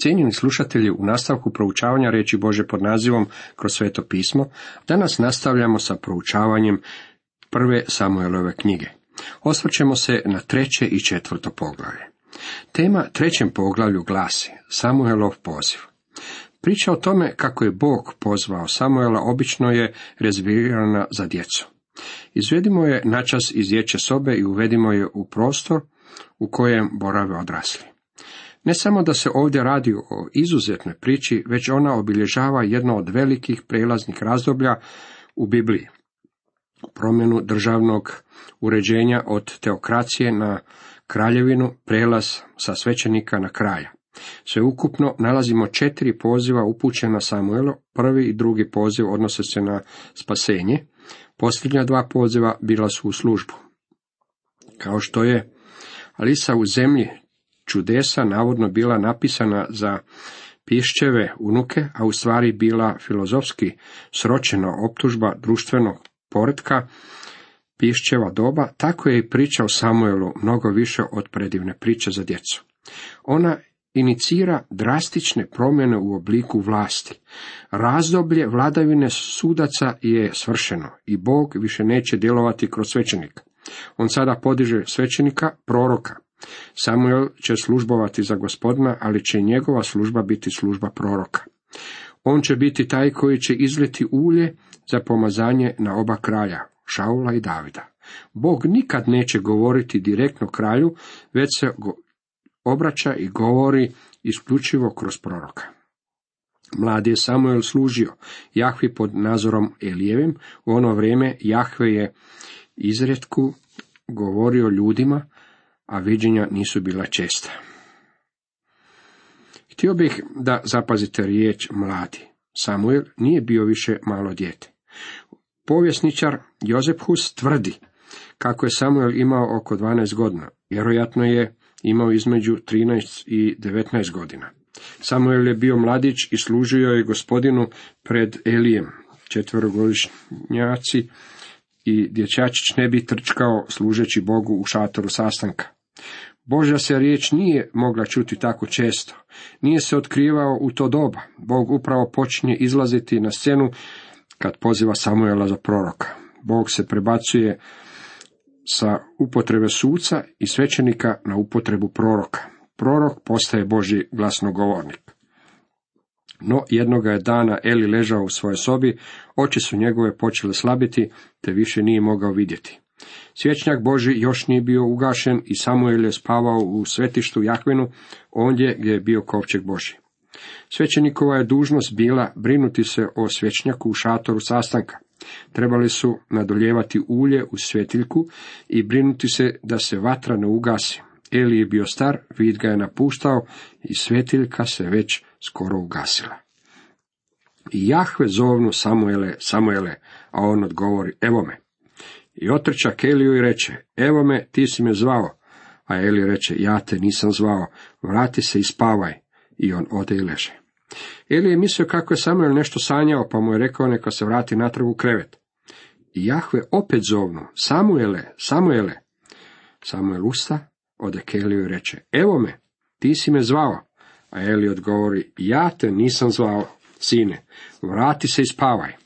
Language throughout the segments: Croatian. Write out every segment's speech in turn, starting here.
Cijenjeni slušatelji, u nastavku proučavanja reći Bože pod nazivom kroz sveto pismo, danas nastavljamo sa proučavanjem prve Samuelove knjige. Osvrćemo se na treće i četvrto poglavlje. Tema trećem poglavlju glasi Samuelov poziv. Priča o tome kako je Bog pozvao Samuela obično je rezervirana za djecu. Izvedimo je načas iz dječje sobe i uvedimo je u prostor u kojem borave odrasli. Ne samo da se ovdje radi o izuzetnoj priči, već ona obilježava jedno od velikih prelaznih razdoblja u Bibliji. Promjenu državnog uređenja od teokracije na kraljevinu, prelaz sa svećenika na kraja. Sveukupno nalazimo četiri poziva upućena Samuelu, prvi i drugi poziv odnose se na spasenje, posljednja dva poziva bila su u službu. Kao što je Alisa u zemlji čudesa navodno bila napisana za pišćeve unuke, a u stvari bila filozofski sročena optužba društvenog poretka pišćeva doba, tako je i priča o Samuelu mnogo više od predivne priče za djecu. Ona inicira drastične promjene u obliku vlasti. Razdoblje vladavine sudaca je svršeno i Bog više neće djelovati kroz svećenika. On sada podiže svećenika, proroka. Samuel će službovati za gospodina, ali će njegova služba biti služba proroka. On će biti taj koji će izliti ulje za pomazanje na oba kralja, Šaula i Davida. Bog nikad neće govoriti direktno kralju, već se obraća i govori isključivo kroz proroka. Mladi je Samuel služio Jahvi pod nazorom Elijevim, u ono vrijeme Jahve je izredku govorio ljudima, a viđenja nisu bila česta. Htio bih da zapazite riječ mladi. Samuel nije bio više malo dijete. Povjesničar Jozef Hus tvrdi kako je Samuel imao oko 12 godina. Vjerojatno je imao između 13 i 19 godina. Samuel je bio mladić i služio je gospodinu pred Elijem. Četverogodišnjaci i dječačić ne bi trčkao služeći Bogu u šatoru sastanka. Božja se riječ nije mogla čuti tako često. Nije se otkrivao u to doba. Bog upravo počinje izlaziti na scenu kad poziva Samuela za proroka. Bog se prebacuje sa upotrebe suca i svećenika na upotrebu proroka. Prorok postaje Boži glasnogovornik. No jednoga je dana Eli ležao u svojoj sobi, oči su njegove počele slabiti, te više nije mogao vidjeti. Svječnjak Boži još nije bio ugašen i Samuel je spavao u svetištu Jahvinu, ondje gdje je bio kovčeg Boži. Svećenikova je dužnost bila brinuti se o svečnjaku u šatoru sastanka. Trebali su nadoljevati ulje u svetiljku i brinuti se da se vatra ne ugasi. Eli je bio star, vid ga je napuštao i svetiljka se već skoro ugasila. I Jahve zovnu Samuele, Samuele, a on odgovori, evo me. I otrča Keliju i reče, evo me, ti si me zvao. A Eli reče, ja te nisam zvao, vrati se i spavaj. I on ode i leže. Eli je mislio kako je Samuel nešto sanjao, pa mu je rekao neka se vrati natrag u krevet. I Jahve opet zovnu, Samuele, Samuele. Samuel usta, ode Keliju i reče, evo me, ti si me zvao. A Eli odgovori, ja te nisam zvao, sine, vrati se i spavaj.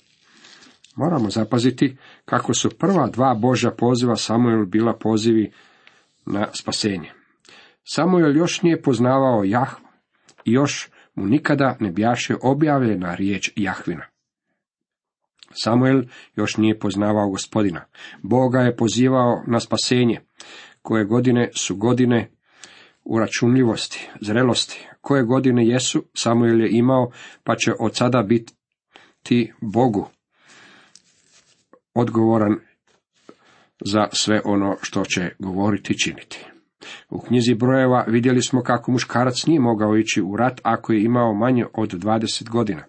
Moramo zapaziti kako su prva dva Božja poziva Samuel bila pozivi na spasenje. Samuel još nije poznavao Jahva i još mu nikada ne bjaše objavljena riječ Jahvina. Samuel još nije poznavao gospodina. Boga je pozivao na spasenje. Koje godine su godine uračunljivosti, zrelosti. Koje godine jesu, Samuel je imao, pa će od sada biti Bogu odgovoran za sve ono što će govoriti i činiti. U knjizi brojeva vidjeli smo kako muškarac nije mogao ići u rat ako je imao manje od 20 godina.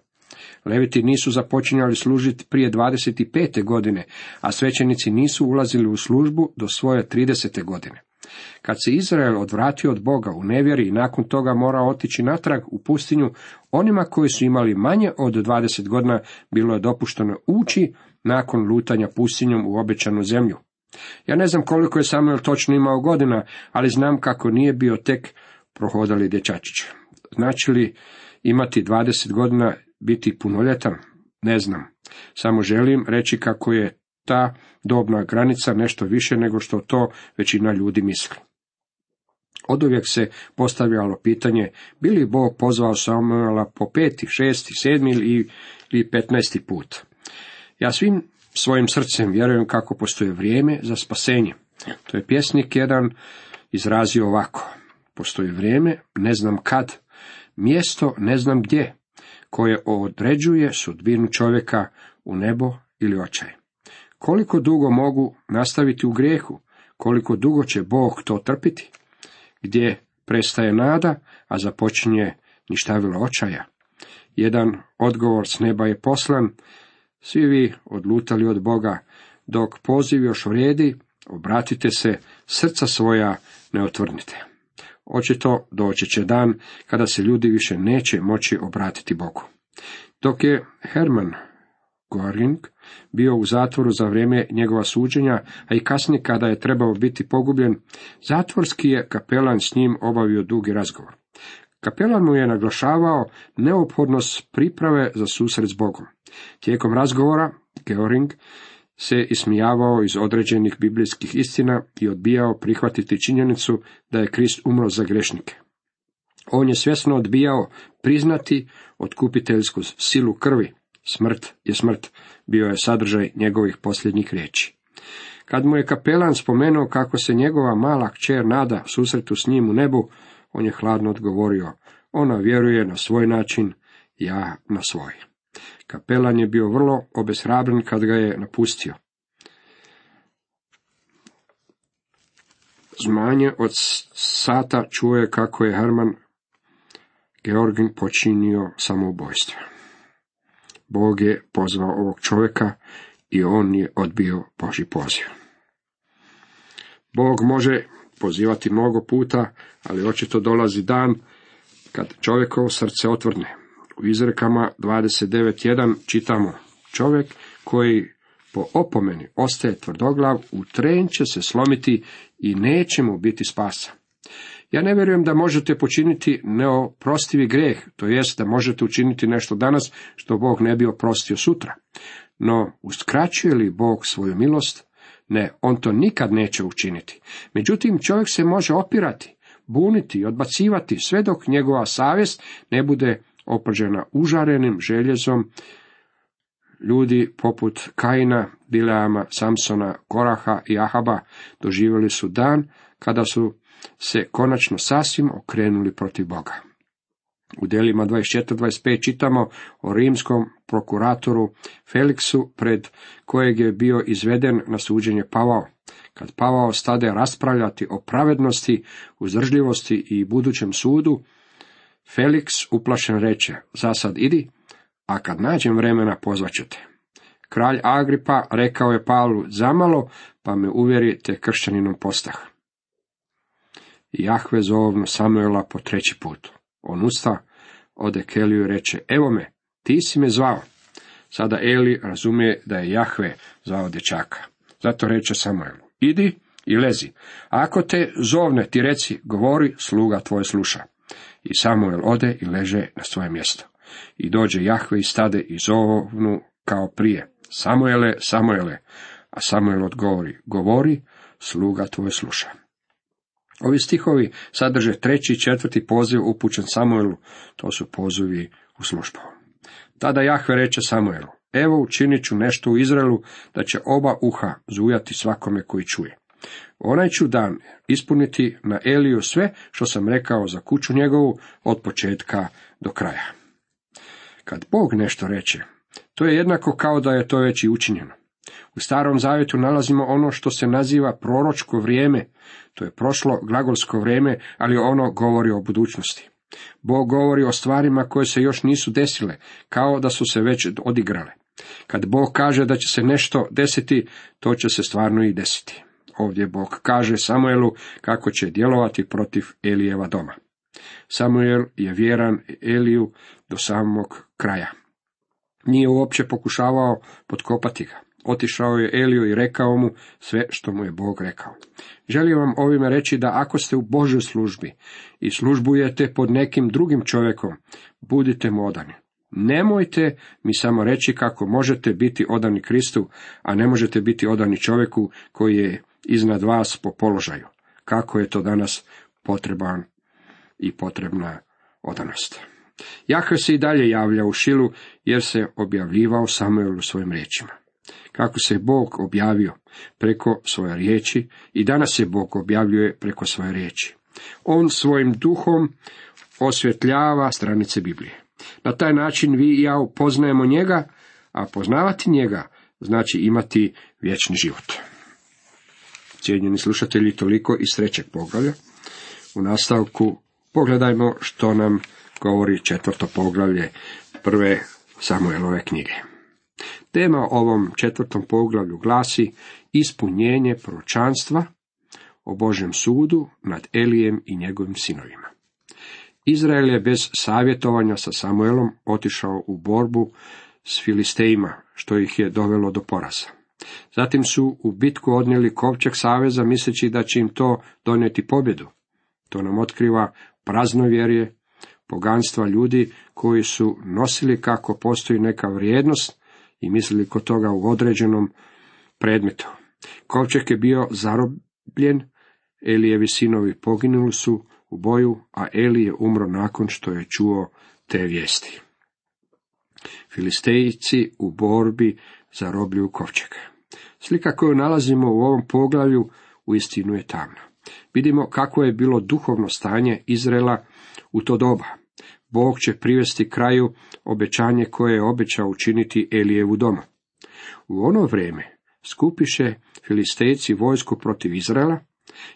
Leviti nisu započinjali služiti prije 25. godine, a svećenici nisu ulazili u službu do svoje 30. godine. Kad se Izrael odvratio od Boga u nevjeri i nakon toga mora otići natrag u pustinju, onima koji su imali manje od 20 godina bilo je dopušteno ući nakon lutanja pustinjom u obećanu zemlju. Ja ne znam koliko je Samuel točno imao godina, ali znam kako nije bio tek prohodali dječačić. Znači li imati 20 godina biti punoljetan? Ne znam. Samo želim reći kako je ta dobna granica nešto više nego što to većina ljudi misli. Od uvijek se postavljalo pitanje, bi li Bog pozvao Samuela po peti, šesti, sedmi ili, petnaesti put. Ja svim svojim srcem vjerujem kako postoje vrijeme za spasenje. To je pjesnik jedan izrazio ovako. Postoji vrijeme, ne znam kad, mjesto ne znam gdje, koje određuje sudbinu čovjeka u nebo ili očaj. Koliko dugo mogu nastaviti u grijehu, koliko dugo će Bog to trpiti? Gdje prestaje nada, a započinje ništavilo očaja? Jedan odgovor s neba je poslan, svi vi odlutali od Boga, dok poziv još vrijedi, obratite se, srca svoja ne otvrnite. Očito doći će dan kada se ljudi više neće moći obratiti Bogu. Dok je Herman Göring bio u zatvoru za vrijeme njegova suđenja, a i kasnije kada je trebao biti pogubljen, zatvorski je kapelan s njim obavio dugi razgovor. Kapelan mu je naglašavao neophodnost priprave za susret s Bogom. Tijekom razgovora Göring se ismijavao iz određenih biblijskih istina i odbijao prihvatiti činjenicu da je Krist umro za grešnike. On je svjesno odbijao priznati otkupiteljsku silu krvi. Smrt je smrt, bio je sadržaj njegovih posljednjih riječi. Kad mu je kapelan spomenuo kako se njegova mala kćer nada susretu s njim u nebu, on je hladno odgovorio, ona vjeruje na svoj način, ja na svoj. Kapelan je bio vrlo obeshrabren kad ga je napustio. Zmanje od sata čuje kako je Herman Georgin počinio samoubojstvo. Bog je pozvao ovog čovjeka i on je odbio Boži poziv. Bog može pozivati mnogo puta, ali očito dolazi dan kad čovjekovo srce otvrne. U izrekama 29.1 čitamo čovjek koji po opomeni ostaje tvrdoglav, u tren će se slomiti i neće mu biti spasa. Ja ne vjerujem da možete počiniti neoprostivi grijeh, to jest da možete učiniti nešto danas što Bog ne bi oprostio sutra. No, uskraćuje li Bog svoju milost? Ne, on to nikad neće učiniti. Međutim, čovjek se može opirati, buniti odbacivati sve dok njegova savjest ne bude opržena užarenim željezom ljudi poput Kaina, Bileama, Samsona, Koraha i Ahaba doživjeli su dan kada su se konačno sasvim okrenuli protiv Boga. U delima 24-25 čitamo o rimskom prokuratoru Feliksu, pred kojeg je bio izveden na suđenje Pavao. Kad Pavao stade raspravljati o pravednosti, uzdržljivosti i budućem sudu, Felix uplašen reče, za sad idi, a kad nađem vremena pozvaćete. Kralj Agripa rekao je Pavlu, zamalo, pa me uvjeri te kršćaninom postah. Jahve zovno Samuela po treći put. On usta, ode Keliju i reče, evo me, ti si me zvao. Sada Eli razumije da je Jahve zvao dječaka. Zato reče Samuelu, idi i lezi. Ako te zovne, ti reci, govori, sluga tvoj sluša. I Samuel ode i leže na svoje mjesto. I dođe Jahve i stade i zovnu kao prije. Samuele, Samuele. A Samuel odgovori, govori, sluga tvoj sluša. Ovi stihovi sadrže treći i četvrti poziv upućen Samuelu, to su pozivi u službu. Tada Jahve reče Samuelu, evo učinit ću nešto u Izraelu, da će oba uha zujati svakome koji čuje. Onaj ću dan ispuniti na Eliju sve što sam rekao za kuću njegovu od početka do kraja. Kad Bog nešto reče, to je jednako kao da je to već i učinjeno. U starom zavjetu nalazimo ono što se naziva proročko vrijeme, to je prošlo glagolsko vrijeme, ali ono govori o budućnosti. Bog govori o stvarima koje se još nisu desile, kao da su se već odigrale. Kad Bog kaže da će se nešto desiti, to će se stvarno i desiti. Ovdje Bog kaže Samuelu kako će djelovati protiv Elijeva doma. Samuel je vjeran Eliju do samog kraja. Nije uopće pokušavao potkopati ga. Otišao je Eliju i rekao mu sve što mu je Bog rekao. Želim vam ovime reći da ako ste u Božoj službi i službujete pod nekim drugim čovjekom, budite mu odani. Nemojte mi samo reći kako možete biti odani Kristu, a ne možete biti odani čovjeku koji je iznad vas po položaju. Kako je to danas potreban i potrebna odanost. Jahve se i dalje javlja u Šilu jer se objavljivao Samuel svojim riječima. Kako se Bog objavio preko svoje riječi i danas se Bog objavljuje preko svoje riječi. On svojim duhom osvjetljava stranice Biblije. Na taj način vi i ja upoznajemo njega, a poznavati njega znači imati vječni život. Cijenjeni slušatelji, toliko iz trećeg poglavlja. U nastavku pogledajmo što nam govori četvrto poglavlje prve Samuelove knjige. Tema ovom četvrtom poglavlju glasi ispunjenje proročanstva o Božem sudu nad Elijem i njegovim sinovima. Izrael je bez savjetovanja sa Samuelom otišao u borbu s Filistejima, što ih je dovelo do poraza. Zatim su u bitku odnijeli kovčeg saveza misleći da će im to donijeti pobjedu. To nam otkriva praznovjerje, poganstva ljudi koji su nosili kako postoji neka vrijednost i mislili kod toga u određenom predmetu. Kovčeg je bio zarobljen, Elijevi sinovi poginuli su u boju, a Eli je umro nakon što je čuo te vijesti. Filistejci u borbi zarobljuju kovčeg. Slika koju nalazimo u ovom poglavlju uistinu je tamna. Vidimo kako je bilo duhovno stanje Izrela u to doba. Bog će privesti kraju obećanje koje je obećao učiniti Elijevu doma. U ono vrijeme skupiše filistejci vojsku protiv Izraela,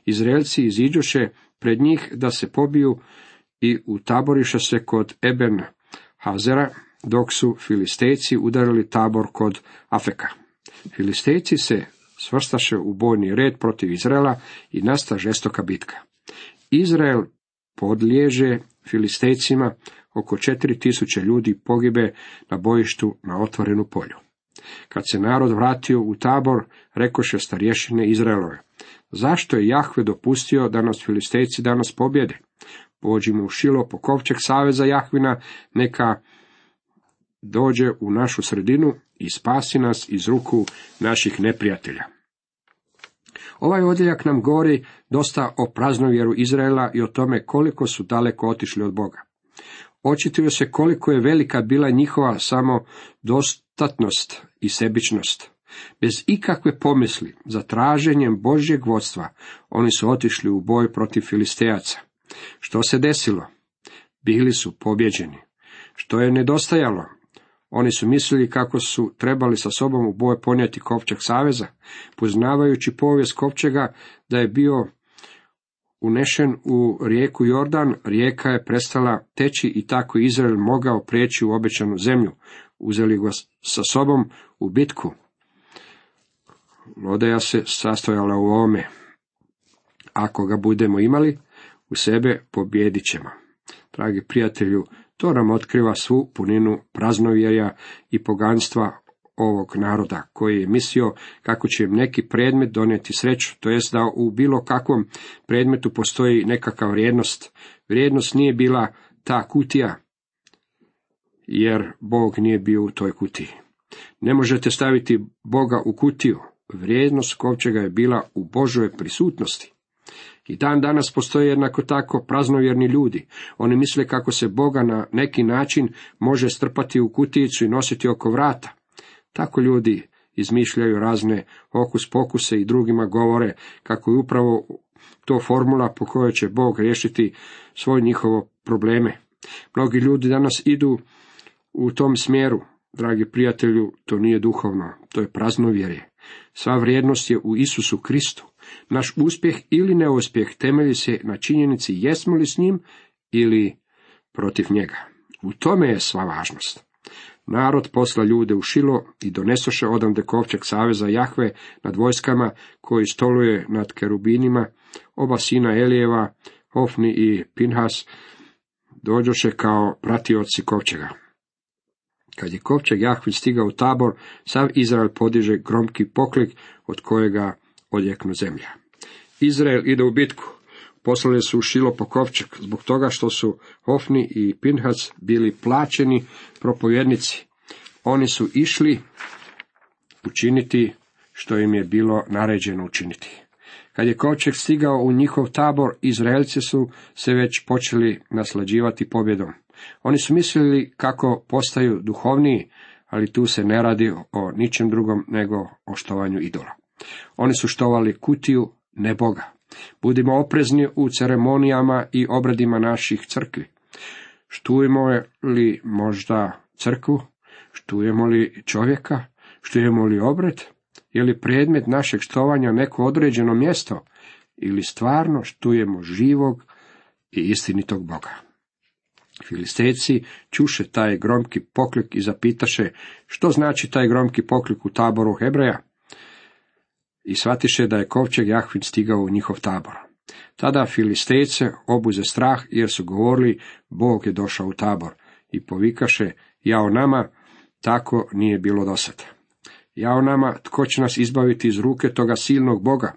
Izraelci iziđoše pred njih da se pobiju i utaboriše se kod Eben Hazera, dok su filistejci udarili tabor kod Afeka. Filistejci se svrstaše u bojni red protiv Izraela i nasta žestoka bitka. Izrael podliježe filistejcima, oko četiri tisuće ljudi pogibe na bojištu na otvorenu polju. Kad se narod vratio u tabor, rekoše starješine Izraelove, zašto je Jahve dopustio da nas filistejci danas pobjede? Pođimo u Šilo po kovčeg saveza Jahvina, neka dođe u našu sredinu i spasi nas iz ruku naših neprijatelja. Ovaj odjeljak nam govori dosta o praznovjeru Izraela i o tome koliko su daleko otišli od Boga. Očituje se koliko je velika bila njihova samo dostatnost i sebičnost. Bez ikakve pomisli za traženjem Božjeg vodstva oni su otišli u boj protiv filistejaca. Što se desilo? Bili su pobjeđeni. Što je nedostajalo? Oni su mislili kako su trebali sa sobom u boj ponijeti kovčeg saveza, poznavajući povijest kovčega da je bio unešen u rijeku Jordan, rijeka je prestala teći i tako Izrael mogao prijeći u obećanu zemlju. Uzeli ga sa sobom u bitku. Lodeja se sastojala u ovome. Ako ga budemo imali, u sebe pobjedit ćemo. Dragi prijatelju, to nam otkriva svu puninu praznovjerja i poganstva ovog naroda, koji je mislio kako će im neki predmet donijeti sreću, to jest da u bilo kakvom predmetu postoji nekakva vrijednost. Vrijednost nije bila ta kutija, jer Bog nije bio u toj kutiji. Ne možete staviti Boga u kutiju. Vrijednost kovčega je bila u Božoj prisutnosti. I dan danas postoje jednako tako praznovjerni ljudi. Oni misle kako se Boga na neki način može strpati u kutijicu i nositi oko vrata. Tako ljudi izmišljaju razne okus pokuse i drugima govore kako je upravo to formula po kojoj će Bog riješiti svoje njihovo probleme. Mnogi ljudi danas idu u tom smjeru. Dragi prijatelju, to nije duhovno, to je praznovjerje. Sva vrijednost je u Isusu Kristu. Naš uspjeh ili neuspjeh temelji se na činjenici jesmo li s njim ili protiv njega. U tome je sva važnost. Narod posla ljude u Šilo i donesoše odamde kovčeg saveza Jahve nad vojskama koji stoluje nad kerubinima, oba sina Elijeva, Hofni i Pinhas, dođoše kao pratioci kovčega. Kad je kovčeg Jahvin stigao u tabor, sav Izrael podiže gromki poklik od kojega odjeknu zemlja. Izrael ide u bitku. Poslali su u Šilo po kovčeg, zbog toga što su Hofni i Pinhac bili plaćeni propovjednici. Oni su išli učiniti što im je bilo naređeno učiniti. Kad je kovčeg stigao u njihov tabor, Izraelci su se već počeli naslađivati pobjedom. Oni su mislili kako postaju duhovniji, ali tu se ne radi o ničem drugom nego o štovanju idola. Oni su štovali kutiju, ne Boga. Budimo oprezni u ceremonijama i obradima naših crkvi. Štujemo li možda crkvu? Štujemo li čovjeka? Štujemo li obred? Je li predmet našeg štovanja neko određeno mjesto? Ili stvarno štujemo živog i istinitog Boga? Filistejci čuše taj gromki poklik i zapitaše što znači taj gromki poklik u taboru Hebreja? I shvatiše da je kovčeg Jahvin stigao u njihov tabor. Tada Filistejce obuze strah jer su govorili Bog je došao u tabor i povikaše jao nama, tako nije bilo dosad. Jao nama, tko će nas izbaviti iz ruke toga silnog Boga?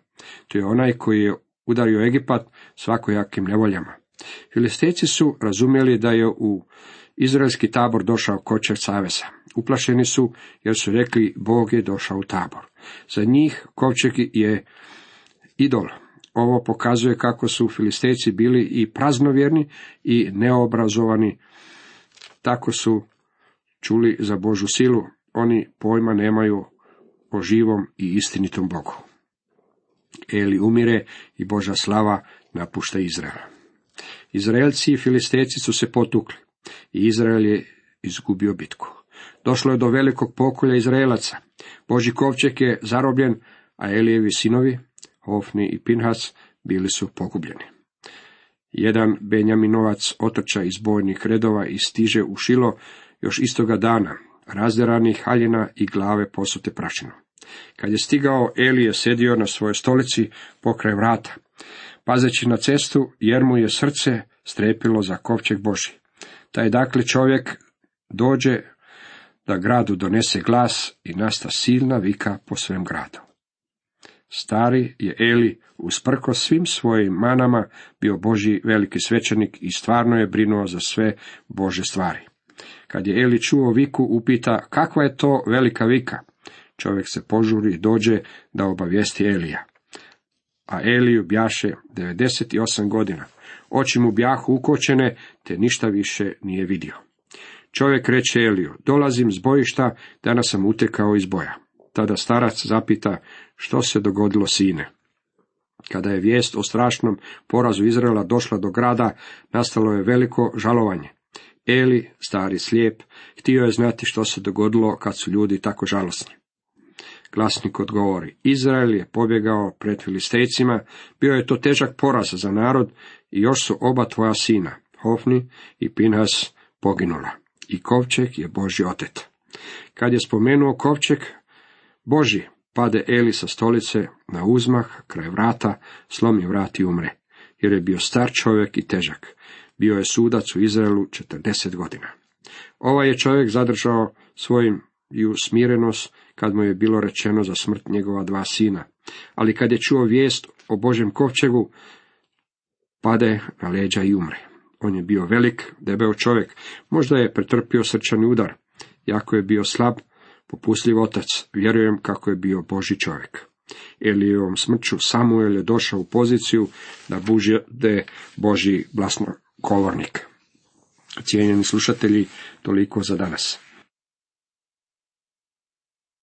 To je onaj koji je udario Egipat svakojakim nevoljama. Filistejci su razumjeli da je u izraelski tabor došao kočer saveza. Uplašeni su jer su rekli Bog je došao u tabor. Za njih kovčeg je idol. Ovo pokazuje kako su filistejci bili i praznovjerni i neobrazovani. Tako su čuli za Božu silu. Oni pojma nemaju o živom i istinitom Bogu. Eli umire i Boža slava napušta Izraela. Izraelci i filistejci su se potukli i Izrael je izgubio bitku. Došlo je do velikog pokolja Izraelaca. Boži kovčeg je zarobljen, a Elijevi sinovi, Hofni i Pinhas, bili su pogubljeni. Jedan Benjaminovac otrča iz bojnih redova i stiže u Šilo još istoga dana, razderanih haljina i glave posute prašinom. Kad je stigao, Eli je sedio na svojoj stolici pokraj vrata pazeći na cestu, jer mu je srce strepilo za kovčeg Boži. Taj dakle čovjek dođe da gradu donese glas i nasta silna vika po svem gradu. Stari je Eli, usprko svim svojim manama, bio Boži veliki svećenik i stvarno je brinuo za sve Bože stvari. Kad je Eli čuo viku, upita kakva je to velika vika. Čovjek se požuri i dođe da obavijesti Elija a Eliju bjaše 98 godina. Oči mu bjahu ukočene, te ništa više nije vidio. Čovjek reče Eliju, dolazim s bojišta, danas sam utekao iz boja. Tada starac zapita, što se dogodilo sine? Kada je vijest o strašnom porazu Izraela došla do grada, nastalo je veliko žalovanje. Eli, stari slijep, htio je znati što se dogodilo kad su ljudi tako žalosni. Glasnik odgovori, Izrael je pobjegao pred Filistejcima, bio je to težak poraz za narod i još su oba tvoja sina, Hofni i Pinhas, poginula. I kovčeg je Boži otet. Kad je spomenuo kovčeg, Boži, pade Eli sa stolice na uzmah, kraj vrata, slomi vrat i umre, jer je bio star čovjek i težak. Bio je sudac u Izraelu 40 godina. Ovaj je čovjek zadržao svojim i smirenost kad mu je bilo rečeno za smrt njegova dva sina. Ali kad je čuo vijest o Božem kovčegu, pade na leđa i umre. On je bio velik, debeo čovjek, možda je pretrpio srčani udar. Jako je bio slab, popustljiv otac, vjerujem kako je bio Boži čovjek. Elijevom smrću Samuel je došao u poziciju da bude Boži glasnogovornik. Cijenjeni slušatelji, toliko za danas.